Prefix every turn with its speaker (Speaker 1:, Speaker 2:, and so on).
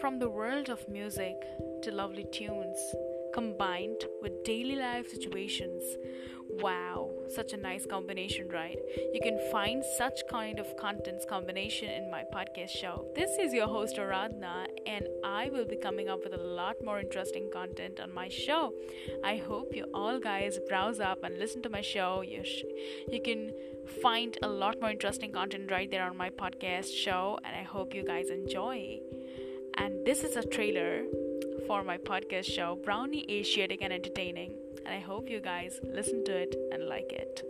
Speaker 1: From the world of music to lovely tunes combined with daily life situations. Wow, such a nice combination, right? You can find such kind of contents combination in my podcast show. This is your host Aradhna, and I will be coming up with a lot more interesting content on my show. I hope you all guys browse up and listen to my show. You sh- you can find a lot more interesting content right there on my podcast show, and I hope you guys enjoy. And this is a trailer for my podcast show, Brownie Asiatic and Entertaining. And I hope you guys listen to it and like it.